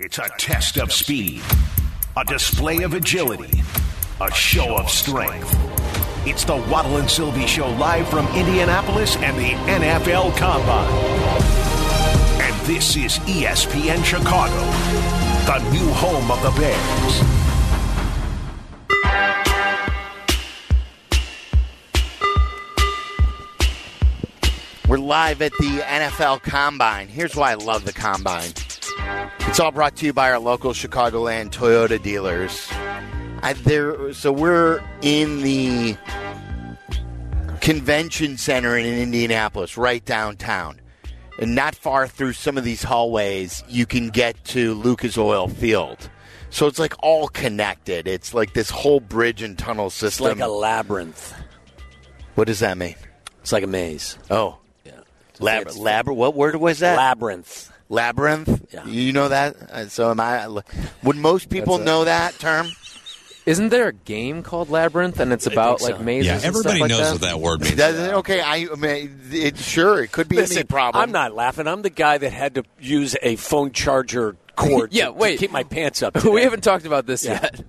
It's a test of speed, a display of agility, a show of strength. It's the Waddle and Silvy Show live from Indianapolis and the NFL Combine. And this is ESPN Chicago, the new home of the Bears. We're live at the NFL Combine. Here's why I love the Combine. It's all brought to you by our local Chicagoland Toyota dealers. I, there, so we're in the convention center in Indianapolis, right downtown. And not far through some of these hallways, you can get to Lucas Oil Field. So it's like all connected. It's like this whole bridge and tunnel It's system. like a labyrinth. what does that mean? It's like a maze. Oh, Yeah. lab, It's lab. What word was that? Labyrinth. Labyrinth. Yeah. You know that? Uh, So am I? Would most people a- know that term? Isn't there a game called Labyrinth and it's about think like so. mazes? Yeah, and stuff everybody like knows that? what that word means. Does it? Okay, I, I mean, it, sure, it could be Listen, any problem. I'm not laughing. I'm the guy that had to use a phone charger cord Yeah, to, to wait. keep my pants up. we haven't talked about this Yeah. yet.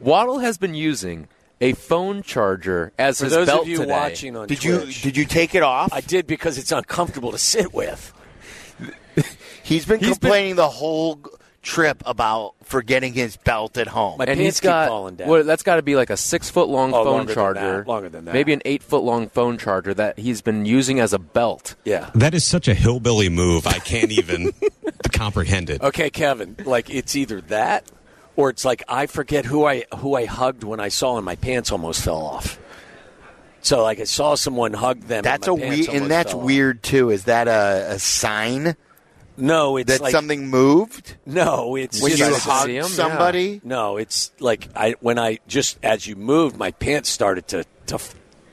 Waddle has been using a phone charger as For his those belt of you today. watching on Did you did you take it off? I did because it's uncomfortable to sit with. He's been He's been- complaining the whole trip about forgetting his belt at home. My and pants he's keep got falling down. what, that's got to be like a six foot long Oh, phone longer than charger, that, longer than that. maybe an eight foot long phone charger that he's been using as a belt. Yeah. That is such a hillbilly move. I can't even comprehend it. Okay, Kevin. Like it's either that, or it's like I forget who I who I hugged when I saw and my pants almost fell off. So like I saw someone hug them. that's and a pants weird, and that's fell off. weird too. Is that a, a sign No, it's that like something moved no. It's when just, you decided hug see 'em? somebody? No, it's like I when I just as you moved, my pants started to to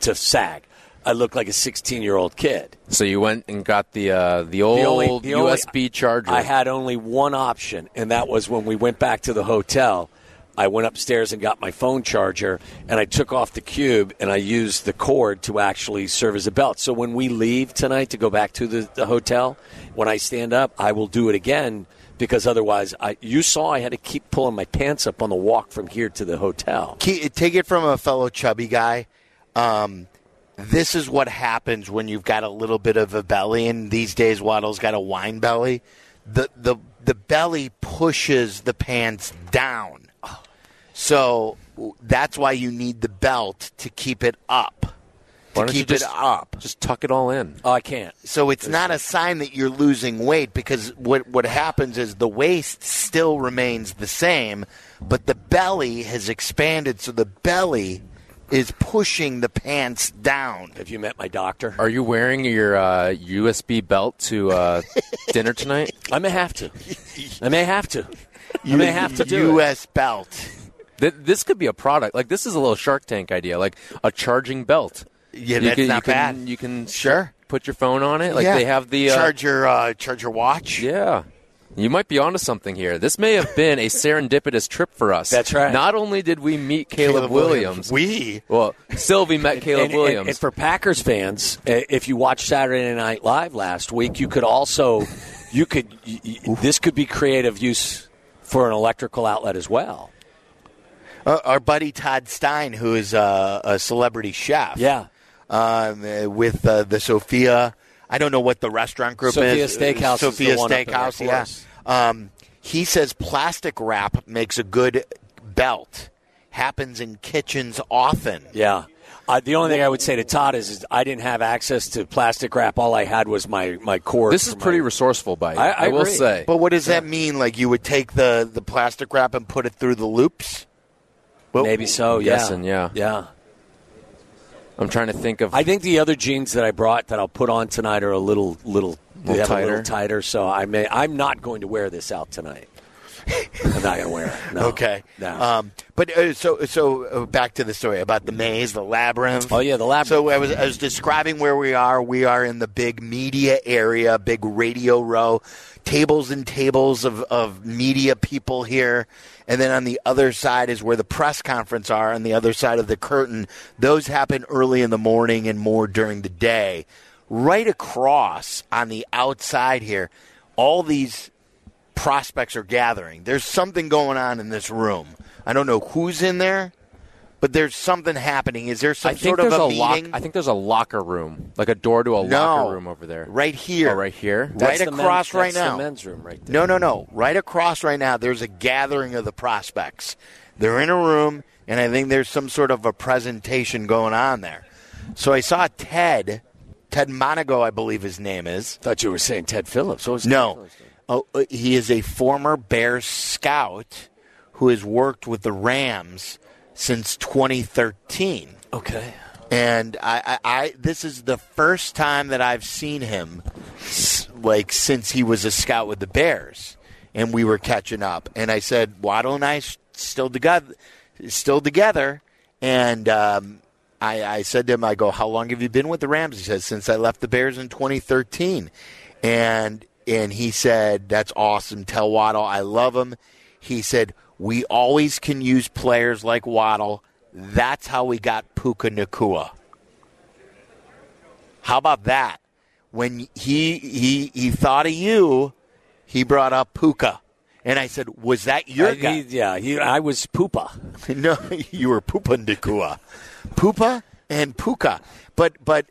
to sag. I looked like a 16 year old kid. So you went and got the uh, the old The only- the only- USB charger. I had only one option, and that was when we went back to the hotel. I went upstairs and got my phone charger, and I took off the cube and I used the cord to actually serve as a belt. So when we leave tonight to go back to the, the hotel, when I stand up, I will do it again because otherwise, I you saw I had to keep pulling my pants up on the walk from here to the hotel. Take it from a fellow chubby guy. Um, this is what happens when you've got a little bit of a belly, and these days Waddle's got a wine belly. The the the belly pushes the pants down, so that's why you need the belt to keep it up. Why To don't you keep just, it up. Just tuck it all in. Oh, I can't. So it's not a sign that you're losing weight because what what happens is the waist still remains the same, but the belly has expanded, so the belly is pushing the pants down. Have you met my doctor? Are you wearing your uh, USB belt to uh, dinner tonight? I may have to. I may have to. I may have to do it. U.S. belt. Th- This could be a product. Like this is a little Shark Tank idea, like a charging belt. Yeah, you that's can, not you can, bad. You can Sure. put your phone on it. Like Yeah. they have the uh, charge your uh, charge your watch. Yeah. You might be onto something here. This may have been a serendipitous trip for us. That's right. Not only did we meet Caleb, Williams, We well, Silvy met Caleb and, and- Williams. and for Packers fans, if you watched Saturday Night Live last week, you could also, you could, y- y- this could be creative use for an electrical outlet as well. Uh, our buddy Todd Stein, who is uh, a celebrity chef. Yeah. um, uh, with uh, the Sophia. I don't know what the restaurant group Sophia is. Steakhouse is Sophia the one up Steakhouse. that Yeah. Um, he says plastic wrap makes a good belt. Happens in kitchens often. Yeah. Uh, the only thing I would say to Todd is, is I didn't have access to plastic wrap. All I had was my, my cord. this is for pretty my- resourceful by you. I- I will agree. say. But what does that mean? Like you would take the, the plastic wrap and put it through the loops? Well, Maybe so, yeah. guessing, yeah. Yeah. I'm trying to think of. I think the other jeans that I brought that I'll put on tonight are a little little, Little tighter. little tighter. So I may I'm not going to wear this out tonight. I'm not going to wear it. No. Okay. No. Um, but uh, so so uh, back to the story about the maze, the labyrinth. Oh, yeah, the labyrinth. So I was I was describing where we are. We are in the big media area, big radio row, tables and tables of of media people here. And then on the other side is where the press conference are. On the other side of the curtain, those happen early in the morning and more during the day. Right across on the outside here, all these prospects are gathering. There's something going on in this room. I don't know who's in there, but there's something happening. Is there some I think sort of there's a, a, lock. meeting? I think there's a locker room, like a door to a no, locker room over there. right here, Oh, right here. That's right the across men- right that's now. the men's room right there. No, no, no. Right across right now, there's a gathering of the prospects. They're in a room, and I think there's some sort of a presentation going on there. So I saw Ted, Ted Monago, I believe his name is. thought you were saying Ted Phillips. What was No. Oh, uh, he is a former Bears scout who has worked with the Rams since 2013. Okay. And I, I, I this is the first time that I've seen him, like since he was a scout with the Bears, and we were catching up. And I said, Waddle and I still together, still together. And um, I, I said to him, I go, How long have you been with the Rams? He says, Since I left the Bears in 2013. And and he said, That's awesome. Tell Waddle I love him. He said, We always can use players like Waddle. That's how we got Puka Nacua. How about that? When he he he thought of you, he brought up Puka. And I said, Was that your I- guy? he- yeah, he, I was Poopa. no, you were Pupa Nacua. Pupa and Puka. But but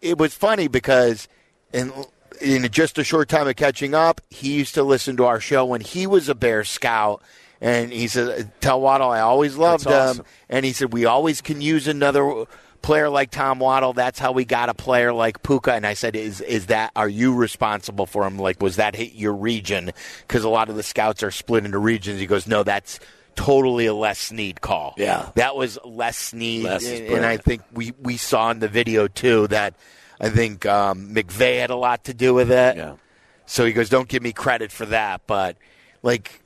it was funny because in in just a short time of catching up, he used to listen to our show when he was a Bear Scout. And he said, "Tell Waddle, I always loved That's him." awesome. And he said, "We always can use another player like Tom Waddle. That's how we got a player like Puka." And I said, "Is is that? Are you responsible for him? Like, was that hit your region? Because a lot of the scouts are split into regions." He goes, "No, that's totally a Les Snead call. Yeah. that was Les Snead, Les and, I think we we saw in the video too that I think um, McVay had a lot to do with it. Yeah. So he goes, "Don't give me credit for that," but like.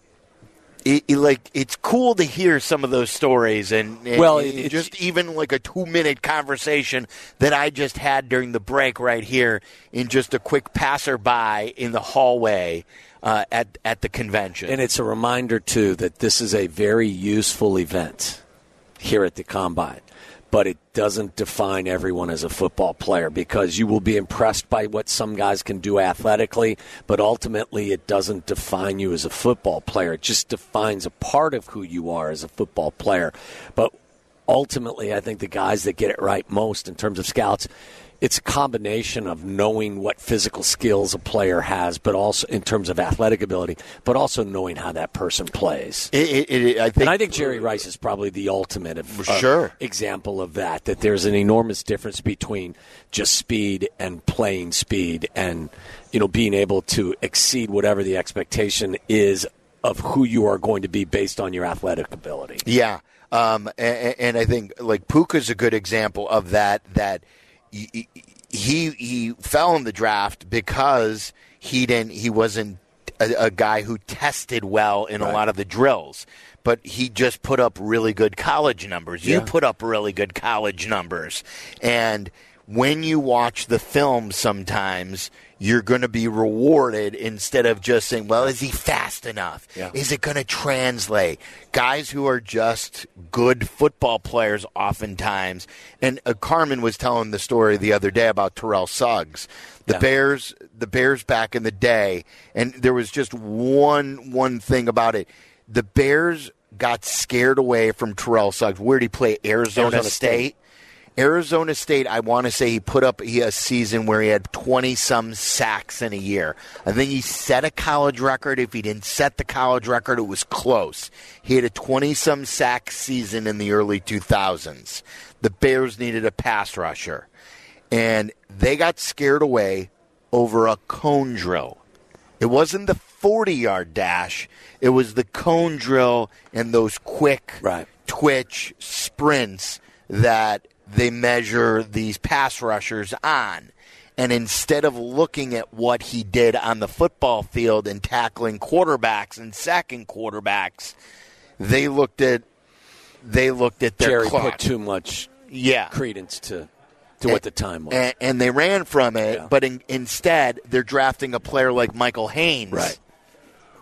It, it- like it's cool to hear some of those stories and, and- Well, it- just even like a two minute conversation that I just had during the break right here in just a quick passerby in the hallway uh, at at the convention. And it's a reminder, too, that this is a very useful event here at the Combine. But it doesn't define everyone as a football player because you will be impressed by what some guys can do athletically, but ultimately it doesn't define you as a football player. It just defines a part of who you are as a football player. But ultimately, I think the guys that get it right most in terms of scouts, it's a combination of knowing what physical skills a player has, but also in terms of athletic ability, but also knowing how that person plays. It- it- it- I think, And I think Jerry Rice is probably the ultimate of, Sure. example of that. That there's an enormous difference between just speed and playing speed, and you know being able to exceed whatever the expectation is of who you are going to be based on your athletic ability. Yeah, um, and, and I think like Puka's a good example of that. That he he, he fell in the draft because he didn't. He wasn't a, a guy who tested well in a lot of the drills. But he just put up really good college numbers. You Yeah. put up really good college numbers, and when you watch the film, sometimes you're going to be rewarded instead of just saying, "Well, is he fast enough? Yeah. Is it going to translate?" Guys who are just good football players, oftentimes. And uh, Carmen was telling the story the other day about Terrell Suggs, the Yeah. Bears, the Bears back in the day, and there was just one one thing about it: the Bears got scared away from Terrell Suggs. Where did he play? Arizona, Arizona State. State. Arizona State, I want to say he put up a season where he had 20 some sacks in a year. I think he set a college record. If he didn't set the college record, it was close. He had a 20 some sack season in the early 2000s. The Bears needed a pass rusher. And they got scared away over a cone drill. It wasn't the 40 yard dash, it was the cone drill and those quick Right. twitch sprints that they measure these pass rushers on. And instead of looking at what he did on the football field and tackling quarterbacks and sacking quarterbacks, they looked at they looked at their Jerry clock. put too much yeah credence to to what the time was. and, and they ran from it. Yeah. But in, instead, they're drafting a player like Michael Haynes, Right.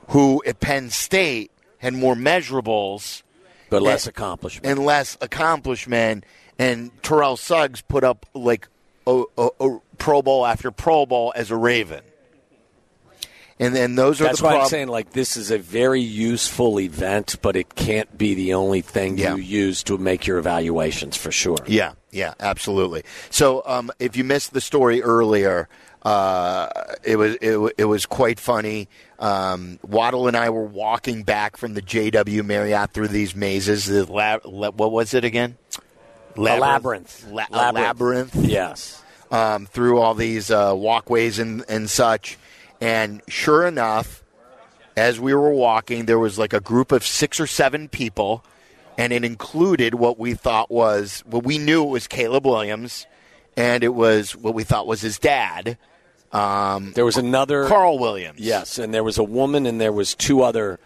who at Penn State had more measurables but less and- accomplishment. and less accomplishment. And Terrell Suggs put up like a, a, a Pro Bowl after Pro Bowl as a Raven. And then those are That's the why I'm saying like this is a very useful event, but it can't be the only thing Yeah. you use to make your evaluations for sure. Yeah, yeah, absolutely. So, um, if you missed the story earlier, uh, it was it, it was quite funny. Um, Waddle and I were walking back from the JW Marriott through these mazes. The la- what was it again? A labyrinth. La- labyrinth. Yes. um, through all these uh, walkways and, and such. And sure enough, as we were walking, there was like a group of six or seven people, and it included what we thought was, well, we knew it was Caleb Williams, and it was what we thought was his dad, There was another Carl Williams. Yes, and there was a woman and there was two other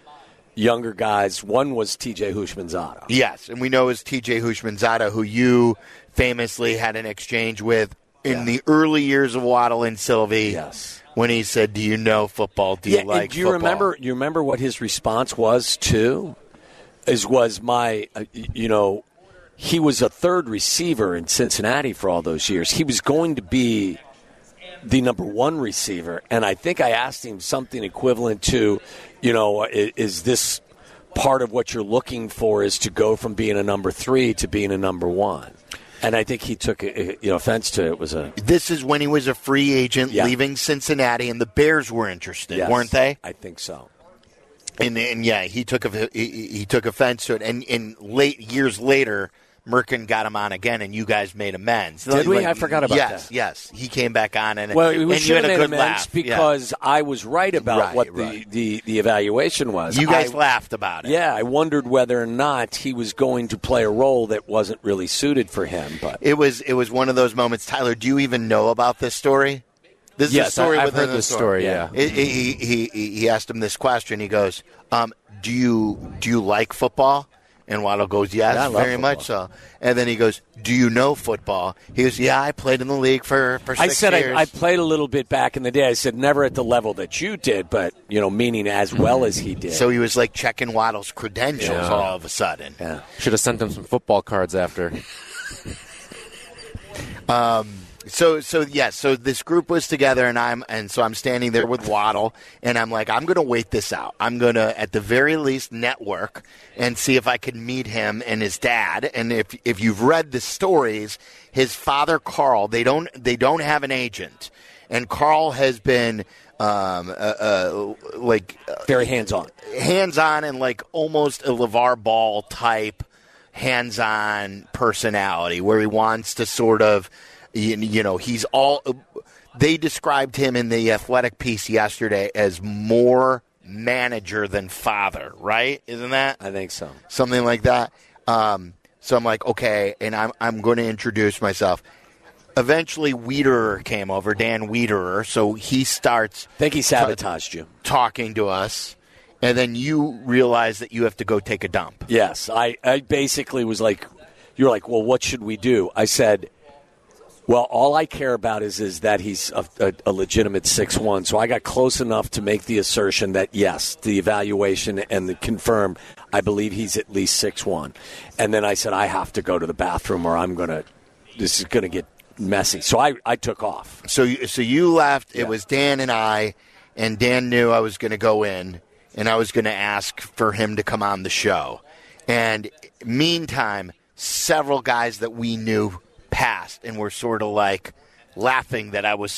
younger guys. One was TJ Houshmandzadeh. Yes, and we know it's TJ Houshmandzadeh, who you famously had an exchange with in Yeah. the early years of Waddle and Silvy. Yes. When he said, "Do you know football? Do you Yeah, like do you football?" remember? You remember what his response was to? Is was my, uh, you know, he was a third receiver in Cincinnati for all those years. He was going to be the number one receiver, and I think I asked him something equivalent to, you know, is, is this part of what you're looking for? Is to go from being a number three to being a number one? And I think he took uh, you know offense to it. Was a This is when he was a free agent Yeah. leaving Cincinnati, and the Bears were interested, yes, weren't they? I think so. And, and yeah, he took a, he, he took offense to it. And in late years later, Merkin got him on again, and you guys made amends. Did we? I forgot about yes, that. Yes, yes. he came back on, and Well, and we you should had have a made good amends laugh Yeah. because I was right about Right, what right. the, the, the evaluation was. you guys I- laughed about it. Yeah, I wondered whether or not he was going to play a role that wasn't really suited for him. But It was it was one of those moments. Tyler, do you even know about this story? This is a story I- I've heard the this story, yeah. It- he, he he asked him this question. He goes, um, "Do you do you like football?" And Waddle goes, "Yes, Yeah, I love very much so." And then he goes, "Do you know football?" He goes, "Yeah, I played in the league for for I six said years." I, said, I played a little bit back in the day. I said never at the level that you did, but you know, meaning as well as he did. so he was like checking Waddle's credentials Yeah. all of a sudden. yeah. Should have sent him some football cards after. Um, So so yes, so this group was together and I'm and so I'm standing there with Waddle and I'm like I'm going to wait this out. I'm going to at the very least network and see if I can meet him and his dad. And if if you've read the stories, his father Carl, they don't they don't have an agent. And Carl has been um, uh, uh, like Very hands on. hands on and like almost a LeVar Ball type hands on personality where he wants to sort of, you you know, he's all. They described him in the athletic piece yesterday as more manager than father, right? Isn't that I think so. something like that? Um, so I'm like, okay, and I'm I'm going to introduce myself. Eventually, Wiederer came over, Dan Wiederer. So he starts I think he sabotaged you. talking to us, and then you realize that you have to go take a dump. Yes, I, I basically was like, you're like, well, what should we do? I said, well, all I care about is is that he's a, a, a legitimate six one. So I got close enough to make the assertion that yes, the evaluation and the confirm, I believe he's at least six one. And then I said I have to go to the bathroom or I'm gonna, this is gonna get messy. So I, I took off. So, you- so you left. Yeah. It was Dan and I, and Dan knew I was going to go in, and I was going to ask for him to come on the show. And meantime, several guys that we knew passed, and were sort of like laughing that I was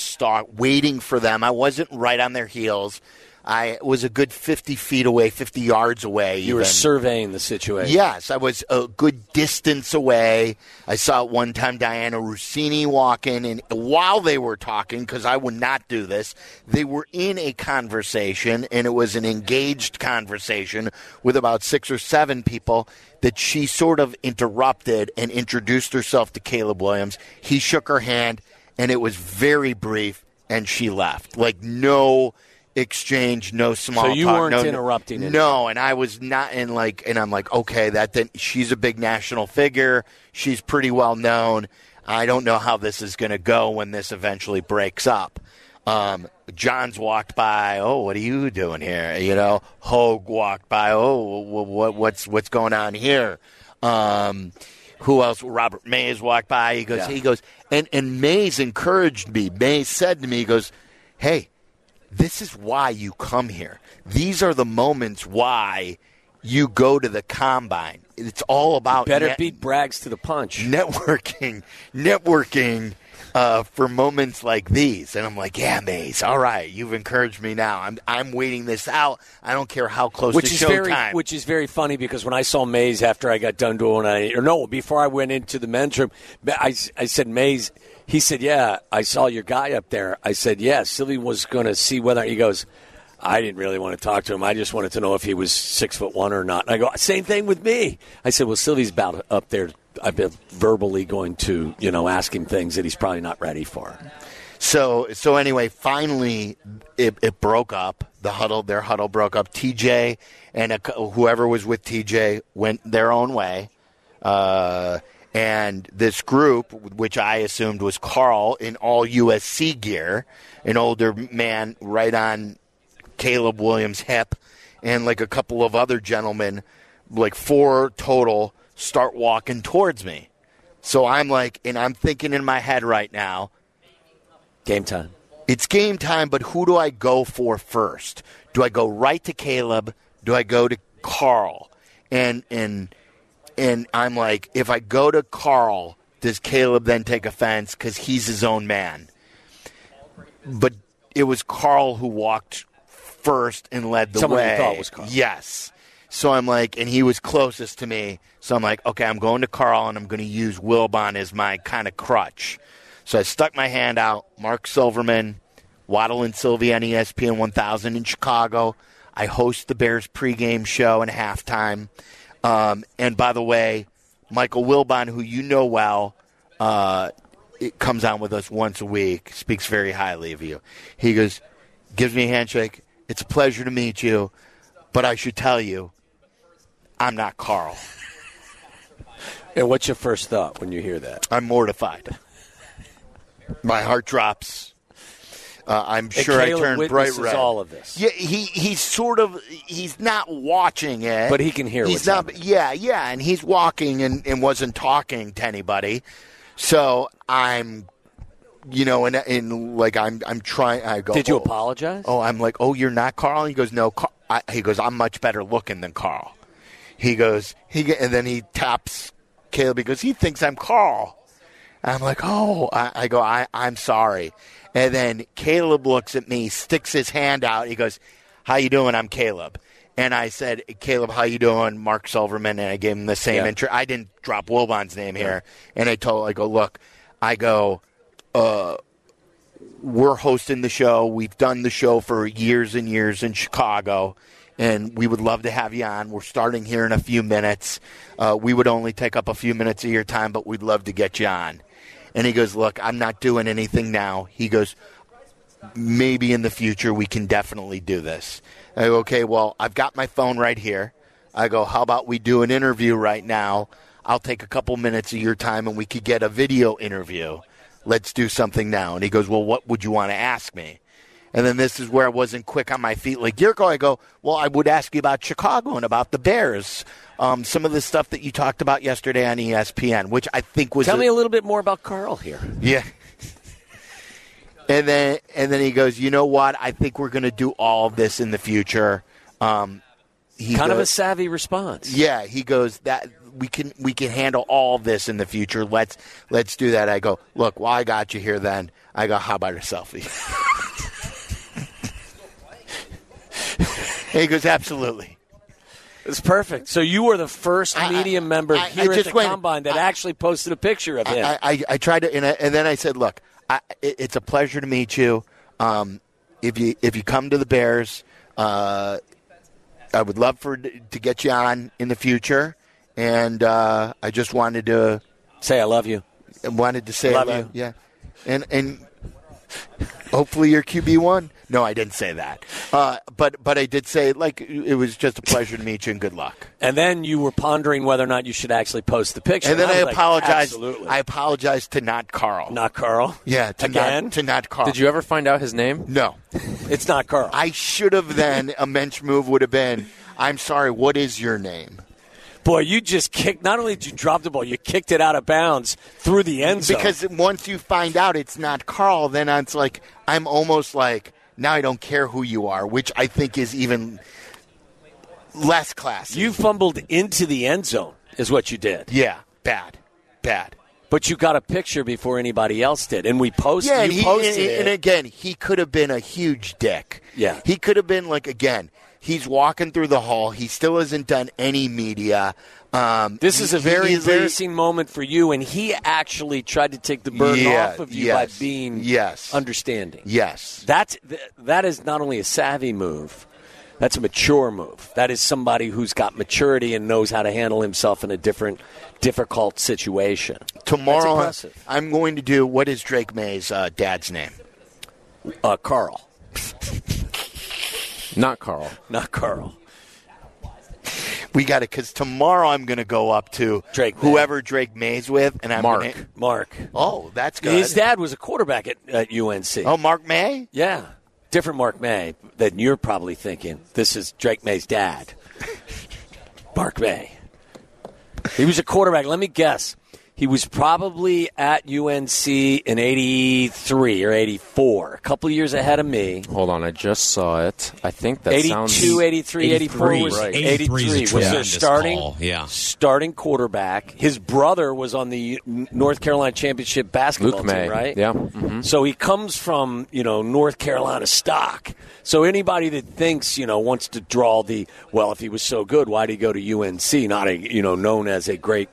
waiting for them. I wasn't right on their heels. I was a good fifty feet away, fifty yards away. You were surveying the situation. Yes, I was a good distance away. I saw at one time Dianna Russini walk in, and while they were talking, because I would not do this, they were in a conversation, and it was an engaged conversation with about six or seven people that she sort of interrupted and introduced herself to Caleb Williams. He shook her hand, and it was very brief, and she left. Like, no exchange, no small So you talk, weren't no- interrupting anyone. No, and I was not in like, and I'm like, okay, that then she's a big national figure. She's pretty well known. I don't know how this is going to go when this eventually breaks up. Um, John's walked by. Oh, what are you doing here? You know, Hoge walked by. Oh, wh- what, what's what's going on here? Um, who else? Robert Mays walked by. He goes. Yeah. He goes. And and Mays encouraged me. Mays said to me, he goes, "Hey, this is why you come here. These are the moments why you go to the combine. It's all about Better net- beat Braggs to the punch. networking, networking uh, for moments like these. And I'm like, yeah, Mays, all right, you've encouraged me now. I'm I'm waiting this out. I don't care how close which to is very which is very funny because when I saw Mays after I got done doing I or no before I went into the men's room, I, I said Mays. He said, "Yeah, I saw your guy up there." I said, "Yeah." Silvy was going to see whether he goes. I didn't really want to talk to him. I just wanted to know if he was six foot one or not. And I go, same thing with me. I said, well, Silvy's about up there. I've been verbally going to, you know, ask him things that he's probably not ready for. So so anyway, finally it, it broke up. The huddle, their huddle broke up. TJ and a, whoever was with TJ went their own way. Uh, and this group, which I assumed was Carl in all USC gear, an older man right on Caleb Williams' hip, and like a couple of other gentlemen, like four total, start walking towards me. So I'm like, and I'm thinking in my head right now, Game time. it's game time, but who do I go for first? Do I go right to Caleb? Do I go to Carl? And and and I'm like, if I go to Carl, does Caleb then take offense because he's his own man? But it was Carl who walked first and led the Someone you way. thought was Carl. Yes. So I'm like, and he was closest to me. So I'm like, okay, I'm going to Carl, and I'm going to use Wilbon as my kind of crutch. So I stuck my hand out. Mark Silverman, Waddle and Silvy on ESPN 1000 in Chicago. I host the Bears pregame show and halftime. Um, and by the way, Michael Wilbon, who you know well, uh, it comes on with us once a week, speaks very highly of you. He goes, gives me a handshake. It's a pleasure to meet you, but I should tell you, I'm not Carl. And what's your first thought when you hear that? I'm mortified. My heart drops. Uh, I'm sure I turned bright red. all of this. Yeah, he he's sort of he's not watching it, But he can hear He's what's not. happening. Yeah, yeah, and he's walking and, and wasn't talking to anybody. So I'm, you know, and and like I'm I'm trying. I go. Did you "Oh." apologize? Oh, I'm like, oh, you're not Carl. He goes, no. Car-. I, he goes, I'm much better looking than Carl. He goes, he and then he taps Caleb because he thinks I'm Carl. I'm like, oh, I, I go, I, I'm sorry. And then Caleb looks at me, sticks his hand out. He goes, how you doing? I'm Caleb. And I said, Caleb, how you doing? Mark Silverman. And I gave him the same Yeah. intro. I didn't drop Wilbon's name here. And I told, I go, look, I go, we're hosting the show. We've done the show for years and years in Chicago, and we would love to have you on. We're starting here in a few minutes. Uh, we would only take up a few minutes of your time, but we'd love to get you on. And he goes, Look, I'm not doing anything now. He goes, Maybe in the future we can definitely do this. I go, Okay, well, I've got my phone right here. I go, How about we do an interview right now? I'll take a couple minutes of your time and we could get a video interview. Let's do something now. And he goes, Well, what would you want to ask me? And then this is where I wasn't quick on my feet like Yurko. I go, Well, I would ask you about Chicago and about the Bears. Um, some of the stuff that you talked about yesterday on ESPN, which I think was Tell a- me a little bit more about Carl here. yeah. And then and then he goes, you know what? I think we're going to do all of this in the future. Um, he Kind of a savvy response. yeah. He goes that we can we can handle all this in the future. Let's let's do that. I go, look, well, I got you here. Then I go, how about a selfie? he goes, absolutely. It's perfect. So you were the first I- I- media member I- I here at the went- combine that I- actually posted a picture of him. I, I, I tried to, and, I, and then I said, "Look, I, it, it's a pleasure to meet you. Um, if you if you come to the Bears, uh, I would love for to get you on in the future. And uh, I just wanted to Say I love you. wanted to say, Love I you. yeah, and and hopefully you're QB one. No, I didn't say that, uh, but but I did say like it was just a pleasure to meet you and good luck. And then you were pondering whether or not you should actually post the picture. And then I, was like, apologized. Absolutely. I apologized to not Carl. not Carl. yeah, to Again? not to not Carl. Did you ever find out his name? No. It's not Carl. I should have then, a mensch move would have been, I'm sorry, what is your name? Boy, you just kicked. Not only did you drop the ball, you kicked it out of bounds through the end zone. Because once you find out it's not Carl, then it's like, I'm almost like, now I don't care who you are, which I think is even less classy. You fumbled into the end zone, is what you did. yeah, bad, bad. But you got a picture before anybody else did, and we posted. Yeah, and, you he, posted and, it. and again, he could have been a huge dick. Yeah. he could have been like again. He's walking through the hall. He still hasn't done any media. Um, This is a very embarrassing moment for you, and he actually tried to take the burden Yeah, off of you yes, by being yes. understanding. Yes, That's that is not only a savvy move, that's a mature move. That is somebody who's got maturity and knows how to handle himself in a different, difficult situation. tomorrow I'm going to do. What is Drake Maye's uh, dad's name? Uh, Carl, Not Carl. not Carl. We got it because tomorrow I'm going to go up to Drake Maye. whoever Drake Maye's with, and I'm Mark. Gonna, Mark. oh, that's good. His dad was a quarterback at, at UNC. Oh, Mark Maye. Yeah. Different Mark Maye than you're probably thinking. This is Drake Maye's dad. Mark Maye. He was a quarterback. Let me guess. He was probably at UNC in 83 or 84, a couple years ahead of me. Hold on, I just saw it. I think that 82, sounds 83, 84 was right. 83 was their starting yeah. starting quarterback. His brother was on the North Carolina championship basketball Luke Maye, team, right? Yeah. mhm. So he comes from, you know, North Carolina stock. So anybody that thinks, you know, wants to draw the, well, if he was so good, why did he go to UNC? Not a, you know, known as a great,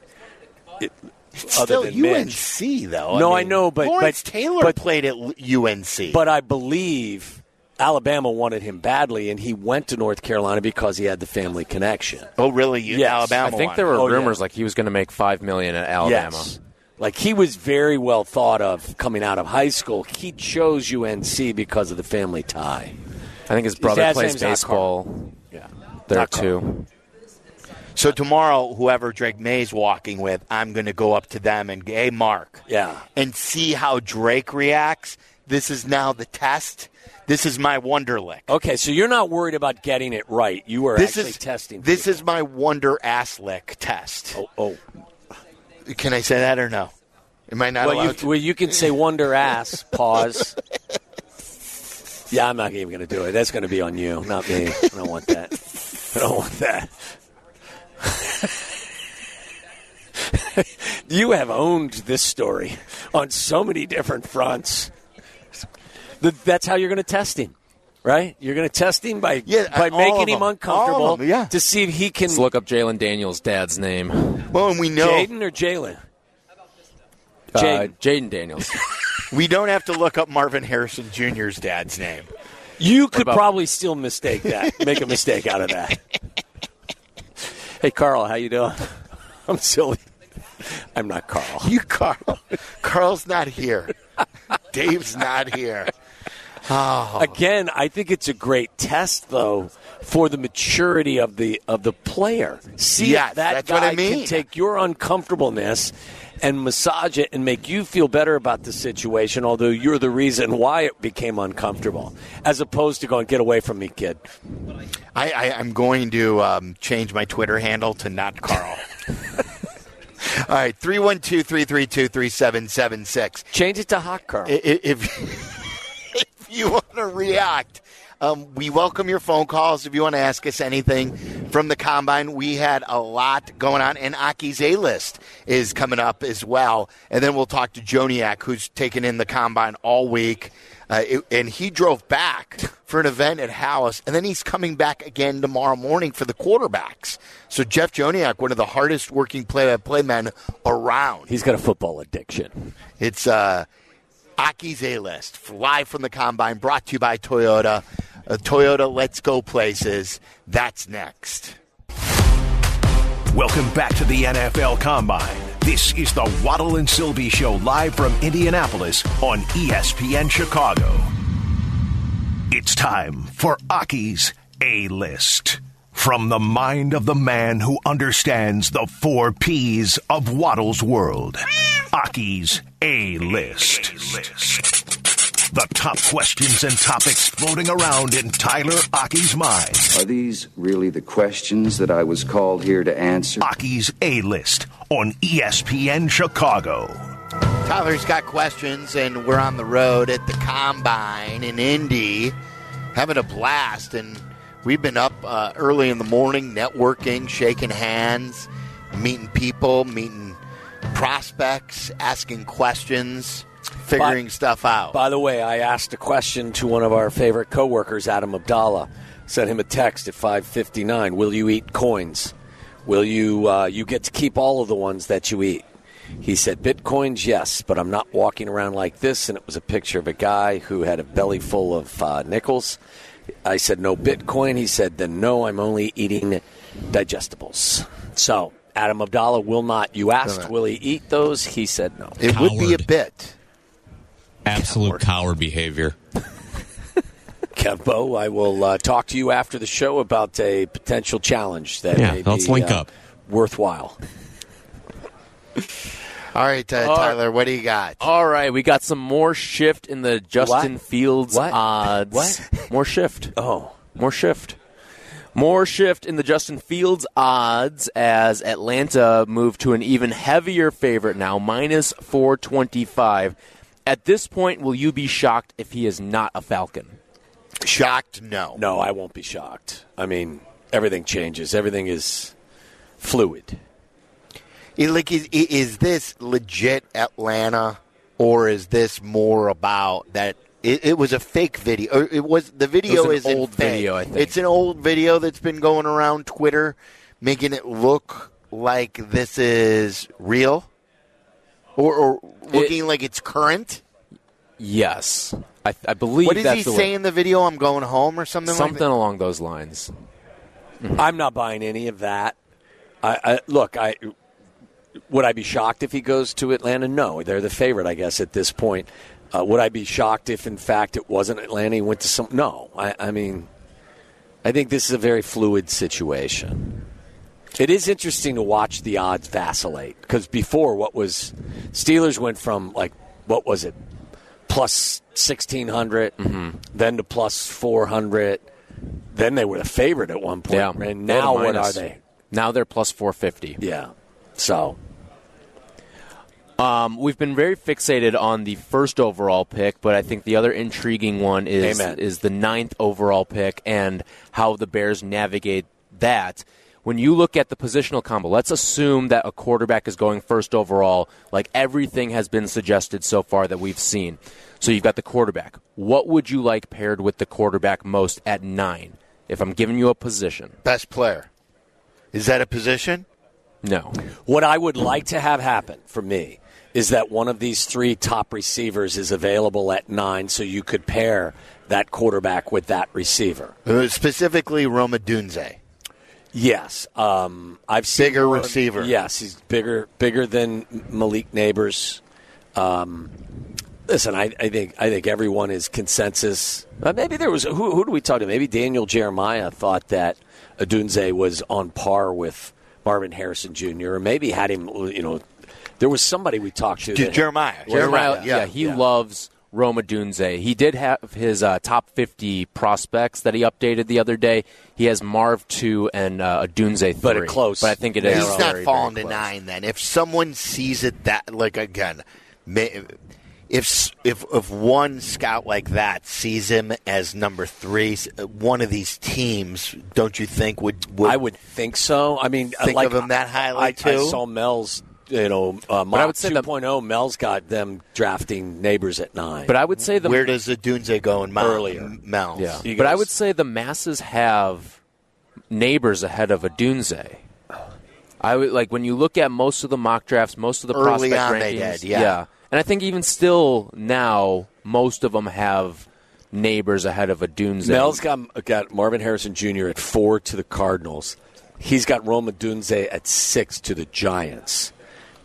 it, Still other than Mitch. UNC though. No, I know, but- Lawrence but- Taylor but- played at UNC. But I believe Alabama wanted him badly, and he went to North Carolina because he had the family connection. oh, really? You, Yes. Alabama. I think won. there were Oh, yeah. rumors like he was going to make five million at Alabama. Yes. Like he was very well thought of coming out of high school. He chose UNC because of the family tie. I think his brother dad's plays baseball Yeah. there Not Carl. too. So tomorrow, whoever Drake Maye's walking with, I'm going to go up to them and hey, Mark, Yeah. and see how Drake reacts. This is now the test. This is my wonder lick. Okay, so you're not worried about getting it right. You are this actually is testing. This people. is my wonder ass lick test. Oh, oh. Can I say that or no? Am I not Well, allowed you, to? well, you can say wonder ass. Pause. Yeah, I'm not even going to do it. That's going to be on you, not me. I don't want that. I don't want that. you have owned this story on so many different fronts. The- That's how you're going to test him, right? You're going to test him by Yeah, by making him uncomfortable them, yeah. to see if he can. Let's look up Jalen Daniels' dad's name. Well, and we know Jayden or Jalen? Uh, Jayden. Jayden Daniels. we don't have to look up Marvin Harrison Jr.'s dad's name. You could about- probably still mistake that, make a mistake out of that. Hey, Carl, how you doing? I'm silly. I'm not Carl. You, Carl. Carl's not here. Dave's not here. Again, I think it's a great test, though, for the maturity of the of the player. See Yes, if that that's guy what I mean. can take your uncomfortableness and massage it and make you feel better about the situation, although you're the reason why it became uncomfortable, as opposed to going, "Get away from me, kid." I, I, I'm going to um, change my Twitter handle to not Carl. All right, 312 332 3776. Change it to hot Carl. If, if you want to react, um, we welcome your phone calls. If you want to ask us anything from the combine, we had a lot going on, and Aki's A list is coming up as well. And then we'll talk to Joniak, who's taken in the combine all week. Uh, it- and he drove back for an event at Halas, and then he's coming back again tomorrow morning for the quarterbacks. So Jeff Joniak, one of the hardest working play-by-play men around. He's got a football addiction. It's uh, Aki's A List, live from the combine, brought to you by Toyota. Uh, Toyota, let's go places. That's next. Welcome back to the NFL Combine. This is the Waddle and Silvy Show live from Indianapolis on ESPN Chicago. It's time for Aki's A List. From the mind of the man who understands the four P's of Waddle's world. Aki's A List. The top questions and topics floating around in Tyler Aki's mind. Are these really the questions that I was called here to answer? Aki's A List on ESPN Chicago. Tyler's got questions, and we're on the road at the combine in Indy. having a blast, and we've been up uh, early in the morning, networking, shaking hands, meeting people, meeting prospects, asking questions, figuring By- stuff out. By the way, I asked a question to one of our favorite coworkers, Adam Abdallah. Sent him a text at 5:59. Will you eat coins? Will you? Uh, you get to keep all of the ones that you eat. He said, Bitcoins, yes, but I'm not walking around like this. And it was a picture of a guy who had a belly full of uh, nickels. I said, no Bitcoin. He said, then no, I'm only eating digestibles. So, Adam Abdallah will not. You asked, will he eat those? He said no. it would be a bit. Absolute coward behavior. Kevbo, I will uh, talk to you after the show about a potential challenge that Yeah, may let's be, link uh, up. worthwhile. All right, uh, Tyler, what do you got? All right, we got some more shift in the Justin What? Fields What? odds. What? More shift. Oh, More shift. More shift in the Justin Fields odds as Atlanta moved to an even heavier favorite now, minus 425. At this point, will you be shocked if he is not a Falcon? Shocked? No. no, I won't be shocked. I mean, everything changes. Everything is fluid. Like, is, is this legit Atlanta, or is this more about that? It, it was a fake video. Or it was the video an is old video, I think. it's an old video that's been going around Twitter, making it look like this is real, or, or looking like it's current. Yes. I, I believe What does that's he the say way. in the video? I'm going home, or something. Something like that? along those lines. I'm not buying any of that. I, I look. I would I be shocked if he goes to Atlanta? No, they're the favorite, I guess, at this point. Uh, would I be shocked if, in fact, it wasn't Atlanta? He went to some. No, I, I mean, I think this is a very fluid situation. It is interesting to watch the odds vacillate because before, what was Steelers went from like what was it plus sixteen then to plus four hundred. Then they were the favorite at one point. Yeah. And They had a now what are they? Now they're plus 450. Yeah. So Um, we've been very fixated on the first overall pick, but I think the other intriguing one is Amen. is the ninth overall pick and how the Bears navigate that. When you look at the positional combo, let's assume that a quarterback is going first overall, like everything has been suggested so far that we've seen. So you've got the quarterback. What would you like paired with the quarterback most at nine? If I'm giving you a position, Best player. Is that a position? no. what I would like to have happen for me is that one of these three top receivers is available at nine, so you could pair that quarterback with that receiver. Uh, specifically, Rome Odunze. Yes, um, I've seen Bigger more- receiver. Yes, he's bigger, bigger than Malik Nabers. Um, listen, I, I think I think everyone is consensus. Uh, maybe there was who, who do we talk to? Maybe Daniel Jeremiah thought that Odunze was on par with Marvin Harrison Jr. or maybe had him. You know, there was somebody we talked to. Jeremiah. Jeremiah, yeah, yeah, he yeah. loves Rome Odunze. He did have his uh, top 50 prospects that he updated the other day. He has Marv 2 and uh, Odunze 3. But a close But I think it is. He's not very, falling very to nine. Then, if someone sees it that, like again, may, if if if one scout like that sees him as number three, one of these teams, don't you think would would I would think so. I mean, Think like, of him that highly, I, I too? saw Mel's. You know, uh, But I would say that- 2.0. Mel's got them drafting Nabers at nine. But I would say the where does the Dunze go in Mel, Earlier. Mel's? yeah. He But I would say the masses have Nabers ahead of Odunze. I would like when you look at most of the mock drafts, most of the Early prospect on rankings. they did, yeah. and I think even still now, most of them have Nabers ahead of Odunze. Mel's got got Marvin Harrison Jr. at four to the Cardinals. He's got Rome Odunze at six to the Giants,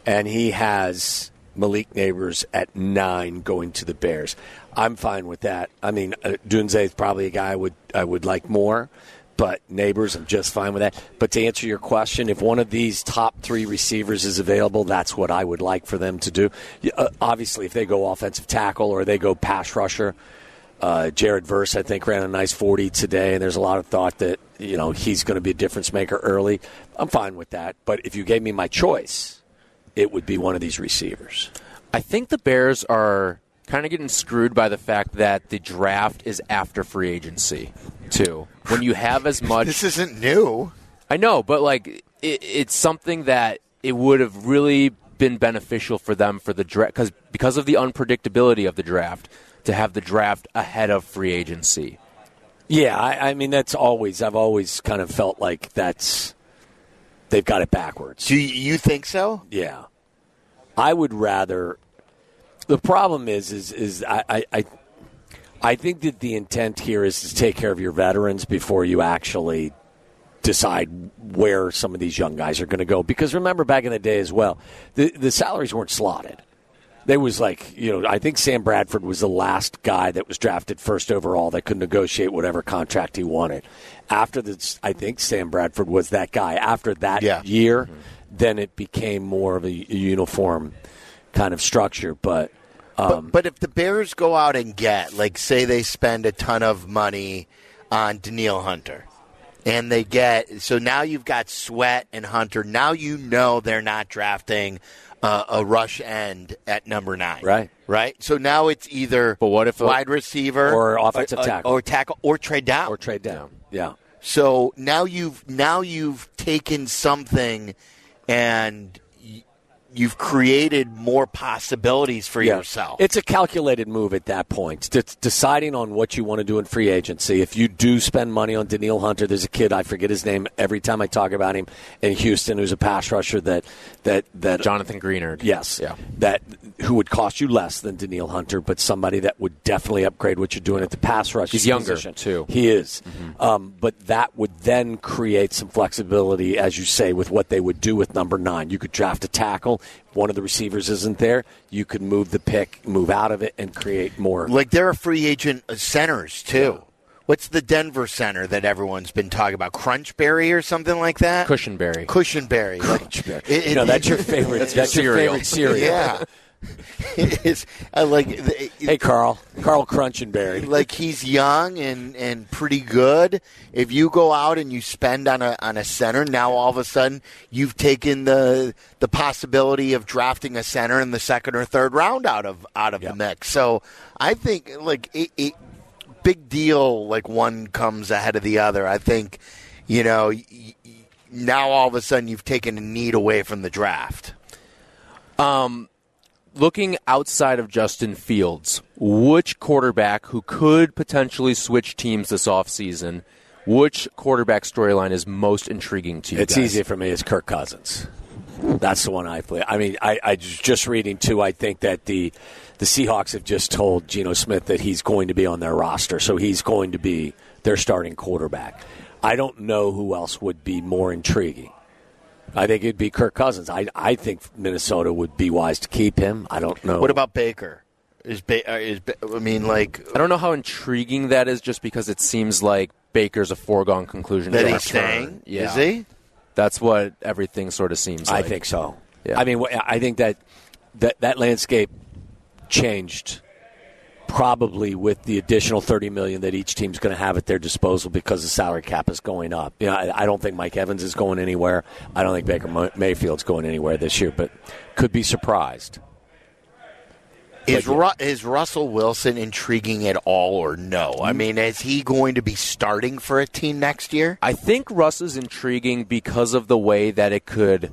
and he has Malik Nabers at nine going to the Bears. I'm fine with that. I mean, uh, Dunze is probably a guy I would I would like more, but Neighbors, I'm just fine with that. But to answer your question, if one of these top three receivers is available, that's what I would like for them to do. Uh, obviously, if they go offensive tackle or they go pass rusher. Uh, Jared Verse, I think, ran a nice 40 today, and there's a lot of thought that you know he's going to be a difference maker early. I'm fine with that, but if you gave me my choice, it would be one of these receivers. I think the Bears are kind of getting screwed by the fact that the draft is after free agency, too. When you have as much. This isn't new. I know, but like it, it's something that it would have really been beneficial for them for the draft because because of the unpredictability of the draft to have the draft ahead of free agency. Yeah, I, I mean that's always I've always kind of felt like that's they've got it backwards. Do you think so? Yeah, I would rather. The problem is, is, is I, I, I, think that the intent here is to take care of your veterans before you actually decide where some of these young guys are going to go. Because remember, back in the day as well, the the salaries weren't slotted. They was like, you know, I think Sam Bradford was the last guy that was drafted first overall that could negotiate whatever contract he wanted. After the, I think Sam Bradford was that guy. After that Yeah. year, mm-hmm. Then it became more of a, uniform kind of structure. But but, but if the Bears go out and get, like, say they spend a ton of money on Danielle Hunter, and they get, so now you've got Sweat and Hunter. Now you know they're not drafting uh, a rush end at number nine. Right. Right? So now it's either But what if wide receiver Or offensive or, tackle. or tackle or trade down. or trade down. Yeah. So now you've now you've taken something and you've created more possibilities for yourself. It's a calculated move at that point. D- deciding on what you want to do in free agency. If you do spend money on Danielle Hunter, there's a kid I forget his name every time I talk about him in Houston, who's a pass rusher that that that Jonathan Greenard. Yes, Yeah. that who would cost you less than Danielle Hunter, but somebody that would definitely upgrade what you're doing at the pass rush. He's younger, position. too. He is, um, but that would then create some flexibility, as you say, with what they would do with number nine. You could draft a tackle. If one of the receivers isn't there, you could move the pick, move out of it, and create more. like there are free agent uh, centers too. What's the Denver center that everyone's been talking about? Crunchberry or something like that? Cushenberry. Cushenberry. Like, Crunchberry. it- you know, it- that's your favorite. that's, your your cereal. favorite cereal. Yeah. it's I like the- Hey, Carl. Carl Crunchenberry. like he's young and, and pretty good. If you go out and you spend on a on a center, now all of a sudden you've taken the the possibility of drafting a center in the second or third round out of out of Yep. the mix. So I think like it, it big deal like one comes ahead of the other. I think you know now all of a sudden you've taken a need away from the draft. Um, looking outside of Justin Fields, which quarterback who could potentially switch teams this offseason, which quarterback storyline is most intriguing to you? It's guys? easy for me. It's Kirk Cousins. That's the one I play. I mean, I, I was just reading too. I think that the the Seahawks have just told Geno Smith that he's going to be on their roster, so he's going to be their starting quarterback. I don't know who else would be more intriguing. I think it'd be Kirk Cousins. I I think Minnesota would be wise to keep him. I don't know. What about Baker? Is, ba- uh, is Ba- I mean like I don't know how intriguing that is just because it seems like Baker's a foregone conclusion. that he's return. staying? Yeah. Is he? That's what everything sort of seems like. I like. think so. Yeah. I mean, I think that that that landscape changed probably with the additional 30 million that each team's going to have at their disposal because the salary cap is going up. You know, I, I don't think Mike Evans is going anywhere. I don't think Baker Mo- Mayfield's going anywhere this year, but could be surprised. Is, Ru- is Russell Wilson intriguing at all or no? I mean, is he going to be starting for a team next year? I think Russ is intriguing because of the way that it could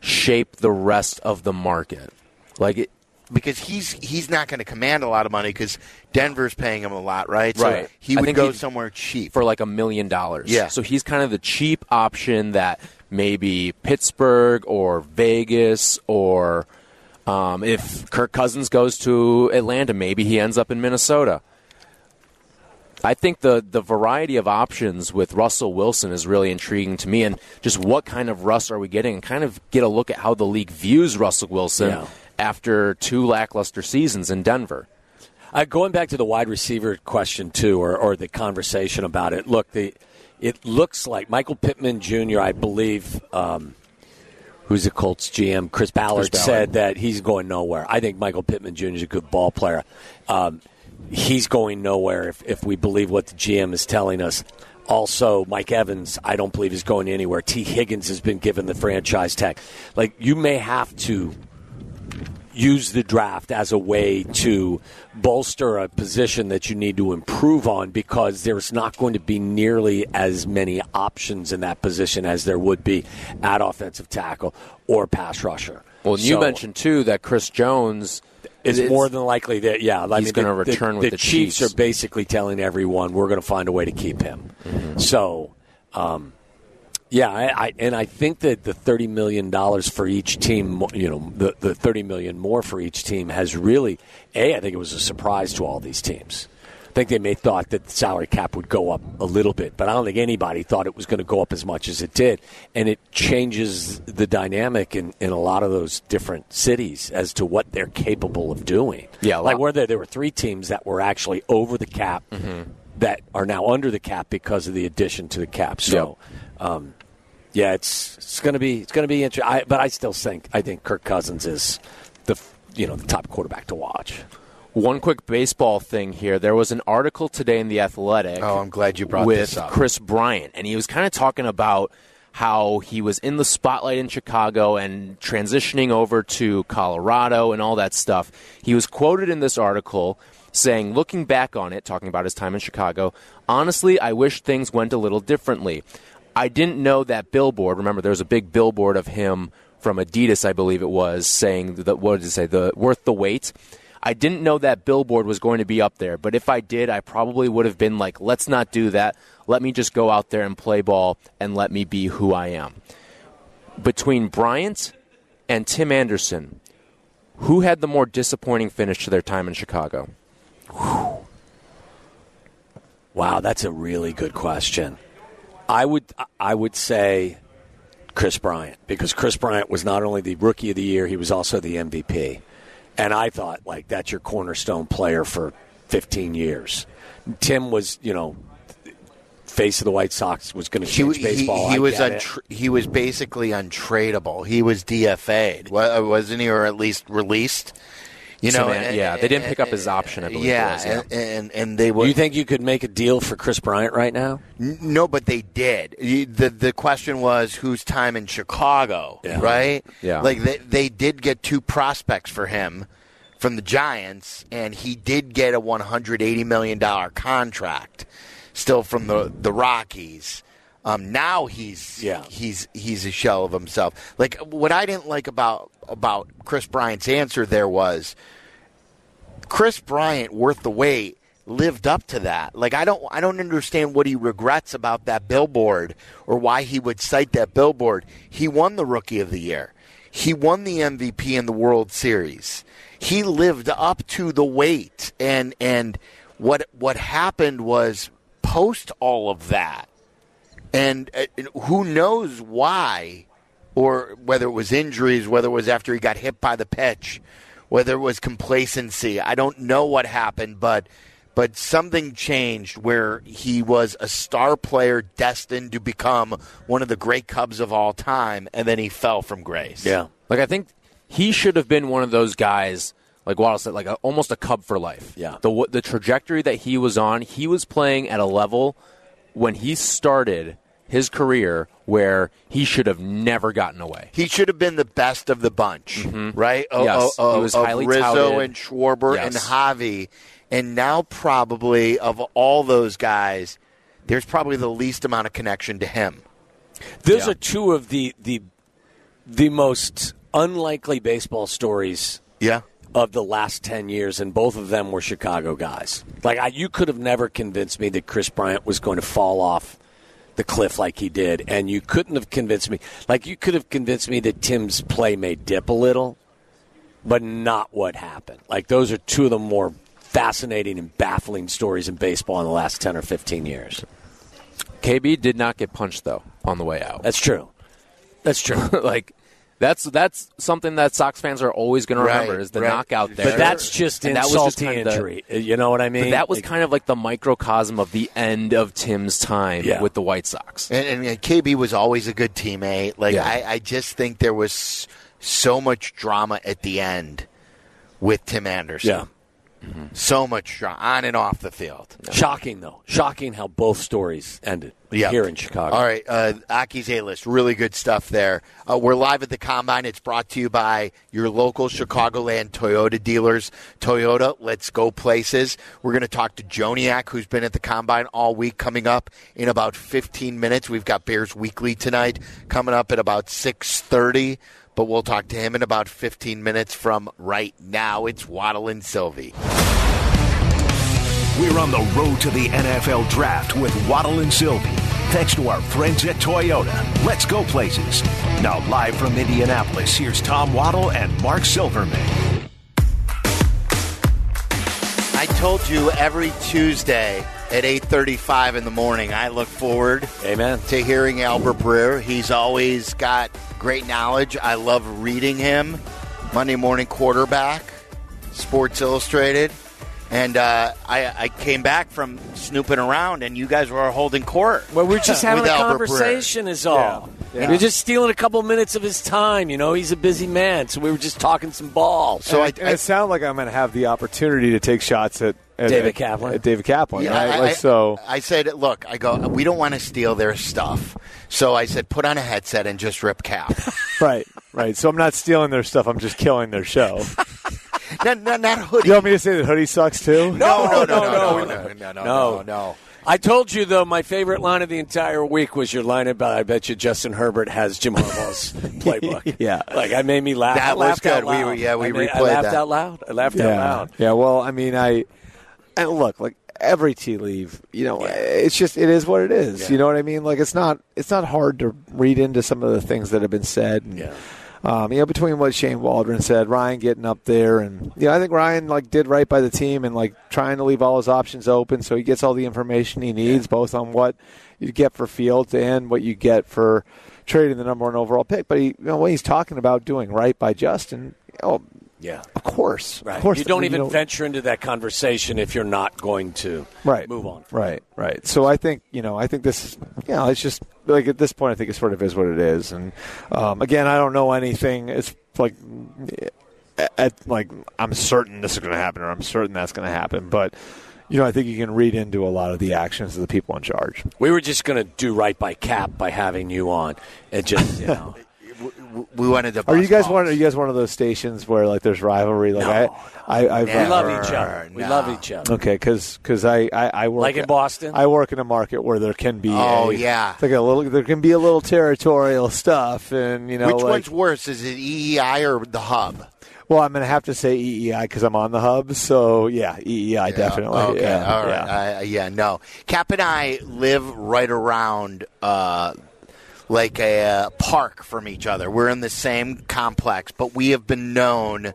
shape the rest of the market. Like it, Because he's he's not going to command a lot of money because Denver's paying him a lot, right? So Right. he would think go somewhere cheap. for like a million dollars. Yeah. So he's kind of the cheap option that maybe Pittsburgh or Vegas or um, if Kirk Cousins goes to Atlanta, maybe he ends up in Minnesota. I think the the variety of options with Russell Wilson is really intriguing to me, and just what kind of Russ are we getting, and kind of get a look at how the league views Russell Wilson Yeah. After two lackluster seasons in Denver. Uh, going back to the wide receiver question too, or, or the conversation about it. Look, the it looks like Michael Pittman Jr. I believe, um, who's the Colts GM, Chris Ballard, Chris Ballard. said that he's going nowhere. I think Michael Pittman Jr. is a good ball player. Um, he's going nowhere if, if we believe what the GM is telling us. Also, Mike Evans, I don't believe is going anywhere. Tee Higgins has been given the franchise tag. Like you may have to use the draft as a way to bolster a position that you need to improve on because there's not going to be nearly as many options in that position as there would be at offensive tackle or pass rusher. Well, and you mentioned too that Chris Jones is more than likely that yeah, I He's mean, gonna the- the- return with the Chiefs, Chiefs. are basically telling everyone we're going to find a way to keep him. Mm-hmm. So, um, yeah, I, I, and I think that the thirty million dollars for each team, you know, the the thirty million more for each team has really a. I think it was a surprise to all these teams. I think they may have thought that the salary cap would go up a little bit, but I don't think anybody thought it was going to go up as much as it did. And it changes the dynamic in, in a lot of those different cities as to what they're capable of doing. Yeah, like where there, there were three teams that were actually over the cap that are now under the cap because of the addition to the cap. So, um, yeah, it's it's going to be it's going to be interesting. But I still think I think Kirk Cousins is the you know the top quarterback to watch. One quick baseball thing here. There was an article today in the Athletic. Oh, I'm glad you brought with this up. Kris Bryant, and he was kind of talking about how he was in the spotlight in Chicago and transitioning over to Colorado and all that stuff. He was quoted in this article saying, looking back on it, talking about his time in Chicago, honestly, I wish things went a little differently. I didn't know that billboard. Remember, there was a big billboard of him from Adidas, I believe it was, saying that what did it say? The worth the wait. I didn't know that billboard was going to be up there, but if I did, I probably would have been like, let's not do that. Let me just go out there and play ball and let me be who I am. Between Bryant and Tim Anderson, who had the more disappointing finish to their time in Chicago? Wow, that's a really good question. I would I would say Kris Bryant because Kris Bryant was not only the rookie of the year, he was also the MVP. And I thought like that's your cornerstone player for 15 years. Tim was, you know, face of the White Sox was going to change he, baseball. he I was get it. untr- he was basically untradeable. He was DFA'd, wasn't he, or at least released? You know, Tim An- yeah, they didn't pick up his option, I believe it Yeah, was, yeah. And, and and they Do were you think you could make a deal for Kris Bryant right now? N- No, but they did. You- the The question was whose time in Chicago, Yeah. right? Yeah. Like they they did get two prospects for him from the Giants, and he did get a one hundred eighty million dollar contract, still from the the Rockies. Um, now he's Yeah. he's he's a shell of himself. Like what I didn't like about about Kris Bryant's answer there was Kris Bryant worth the wait lived up to that. Like I don't I don't understand what he regrets about that billboard or why he would cite that billboard. He won the rookie of the year. He won the MVP in the World Series. He lived up to the wait and and what what happened was post all of that and uh, who knows why, or whether it was injuries, whether it was after he got hit by the pitch, whether it was complacency. I don't know what happened, but but something changed where he was a star player destined to become one of the great Cubs of all time, and then he fell from grace. Yeah, like I think he should have been one of those guys, like Waddle said, like a, almost a Cub for life. Yeah. The the trajectory that he was on, he was playing at a level when he started his career where he should have never gotten away. He should have been the best of the bunch, mm-hmm. right? O- Yes, o- he was of highly Rizzo touted. and Schwarber and Yes. Javy, and now probably of all those guys, there's probably the least amount of connection to him. Those Yeah. are two of the the the most unlikely baseball stories Yeah. of the last 10 years, and both of them were Chicago guys. Like, I, you could have never convinced me that Kris Bryant was going to fall off the cliff like he did, and you couldn't have convinced me. Like, you could have convinced me that Tim's play may dip a little, but not what happened. Like, those are two of the more fascinating and baffling stories in baseball in the last 10 or 15 years. KB did not get punched though on the way out. That's true. That's true. like that's that's something that Sox fans are always going Right, to remember is the right. knockout there. But that's just And that was just to kinda- injury. You know what I mean? But that was Like- kind of like the microcosm of the end of Tim's time Yeah. with the White Sox. And, and KB was always a good teammate. Like Yeah. I, I just think there was so much drama at the end with Tim Anderson. Yeah. So much strong on and off the field. Shocking though. Shocking how both stories ended Yeah. here in Chicago. All right, uh, Aki's A list, really good stuff there. Uh, we're live at the combine. It's brought to you by your local Chicagoland Toyota dealers. Toyota, let's go places. We're going to talk to Joniak, who's been at the combine all week. Coming up in about 15 minutes, we've got Bears Weekly tonight. Coming up at about 6:30. But we'll talk to him in about 15 minutes from right now. It's Waddle and Silvy. We're on the road to the NFL draft with Waddle and Silvy. Thanks to our friends at Toyota. Let's go places. Now, live from Indianapolis, here's Tom Waddle and Mark Silverman. I told you every Tuesday at 8:35 in the morning. I look forward Amen. to hearing Albert Breer. He's always got great knowledge. I love reading him. Monday Morning Quarterback, Sports Illustrated, and uh, I, I came back from snooping around, and you guys were holding court. Well, we're just having a Albert Breer. conversation, is all. Yeah. You're just stealing a couple minutes of his time. You know, he's a busy man, so we were just talking some balls. So I, and, it- and I it sounds like I'm going to have the opportunity to take shots at, at David at- Kaplan. At David Kaplan, Yeah, right? I, Like, I- so I said, look, I go, we don't want to steal their stuff. So I said, put on a headset and just rip cap. right, right. So I'm not stealing their stuff. I'm just killing their show. not, not, not hoodie. you want me to say that hoodie sucks too? no, no, no, no, no, no, no, no, no, no. no, no. I told you though, my favorite line of the entire week was your line about I bet you Justin Herbert has Jim Harbaugh's playbook. Yeah. like I made me laugh. That I was laughed out good. We yeah, we I made- I replayed laughed that. out loud. I laughed out yeah. loud. Yeah. Well, I mean, I and look like every tea leaf. You know, it's just it is what it is. You know what I mean? Like it's not it's not hard to read into some of the things that have been said. And, Yeah. Um, you know, between what Shane Waldron said, Ryan getting up there, and you know, I think Ryan like did right by the team and like trying to leave all his options open so he gets all the information he needs, both on what you get for Fields and what you get for trading the number one overall pick. But he, you know, when he's talking about doing right by Justin, you know, Yeah. of course, Right. of course, you don't you even know- venture into that conversation if you're not going to right move on. right right so i think you know i think this you know it's just like at this point i think it sort of is what it is and um, again i don't know anything it's like at, like i'm certain this is going to happen or i'm certain that's going to happen but you know i think you can read into a lot of the actions of the people in charge We were just going to do right by Cap by having you on and just you know. We wanted to. are you guys balls. one are you guys one of those stations where like there's rivalry like No, i i I've, we love each other. We love each other. Okay, because I, I I work Like in Boston? I work in a market where there can be Oh, a- yeah. like a little there can be a little territorial stuff, and you know Which like, one's worse? Is it EEI or the hub? well I'm gonna have to say EEI because I'm on the hub, so yeah EEI definitely Okay. yeah, All right. yeah. Uh, yeah. No. Cap and I live right around. Uh, like a uh, park from each other. We're in the same complex, but we have been known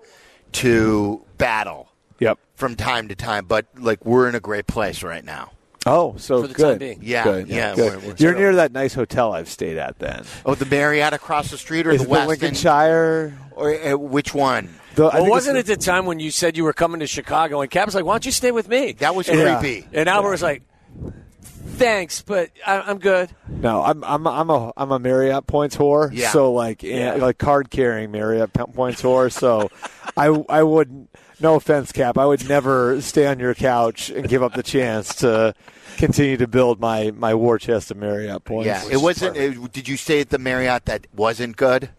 to battle Yep. from time to time. But like we're in a great place right now. Oh, so For the good. time being. Yeah, good. yeah, good. we're- we're You're near that nice hotel I've stayed at. Then Oh, the Marriott across the street or is the it Westin? Lincolnshire? Or uh, which one? The, Well, wasn't it the time when you said you were coming to Chicago and Cap was like, "Why don't you stay with me?" That was and, creepy. And Albert was like, "Thanks, but I, I'm good." No, I'm I'm I'm a I'm a Marriott points whore. Yeah. So like Yeah. eh, like card carrying Marriott points whore. So I I would no offense, Cap. I would never stay on your couch and give up the chance to continue to build my my war chest of Marriott points. Yeah, it wasn't. Uh, did you stay at the Marriott that wasn't good?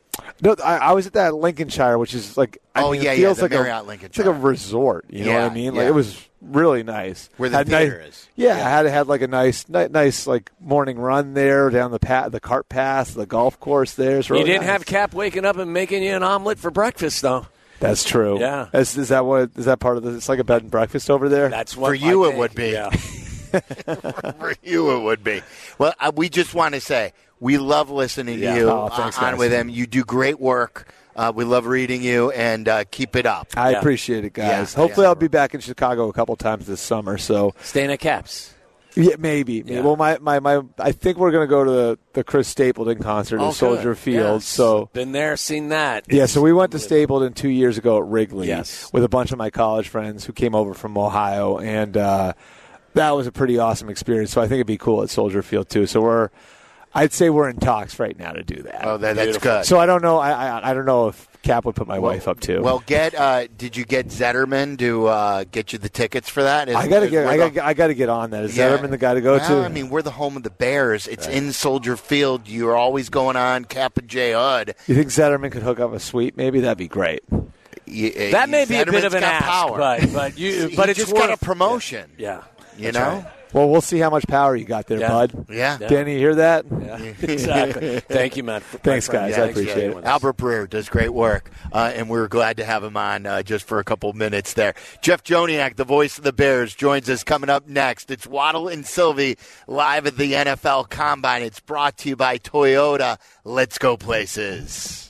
No, I, I was at that Lincolnshire, which is like I Oh, mean, yeah, it yeah, the like Marriott a, Lincolnshire. It's like a resort. You know what I mean? Like yeah. it was really nice. Where the Had theater nice, is. Yeah, Yeah. I had had like a nice, ni- nice like morning run there down the path, the cart path, the golf course. There, really you didn't nice. have Cap waking up and making you an omelet for breakfast, though. That's true. Yeah. Is, is that what? Is that part of the? It's like a bed and breakfast over there. That's what For you I it think. would be. Yeah. For you, it would be. Well, uh, we just want to say we love listening Yeah. to you Oh, thanks, uh, on guys. with him. You do great work. Uh, we love reading you, and uh, keep it up. I Yeah. appreciate it, guys. Yeah, Hopefully, yeah. I'll be back in Chicago a couple times this summer. So Staying at Caps. yeah, maybe. maybe. Yeah. Well, my, my, my I think we're going to go to the, the Chris Stapleton concert Oh, at Soldier good. Field. Yes. So been there, seen that. Yeah, so we went to Stapleton two years ago at Wrigley Yes. with a bunch of my college friends who came over from Ohio, and uh, that was a pretty awesome experience. So I think it'd be cool at Soldier Field too. So we're I'd say we're in talks right now to do that. Oh, that, that's good. so I don't know. I, I I don't know if Cap would put my wife up too. Well, get. Uh, did you get Zetterman to uh, get you the tickets for that? Is- I gotta is- get. I the- gotta. I gotta get on that. Is Yeah. Zetterman the guy to go well, to? I mean, we're the home of the Bears. It's in Soldier Field. You're always going on Cap and J Hud. you think Zetterman could hook up a suite? Maybe that'd be great. Y- That may be a bit of an got ask, power. but but you He but it's just worth, got a promotion. Yeah, You that's know. right. Well, we'll see how much power you got there, Yeah. bud. Yeah. Danny, you hear that? Yeah, exactly. Thank you, man. Thanks, guys. I Thanks appreciate it. Albert Breer does great work, uh, and we are glad to have him on uh, just for a couple minutes there. Jeff Joniak, the voice of the Bears, joins us coming up next. It's Waddle and Silvy live at the NFL Combine. It's brought to you by Toyota. Let's go places.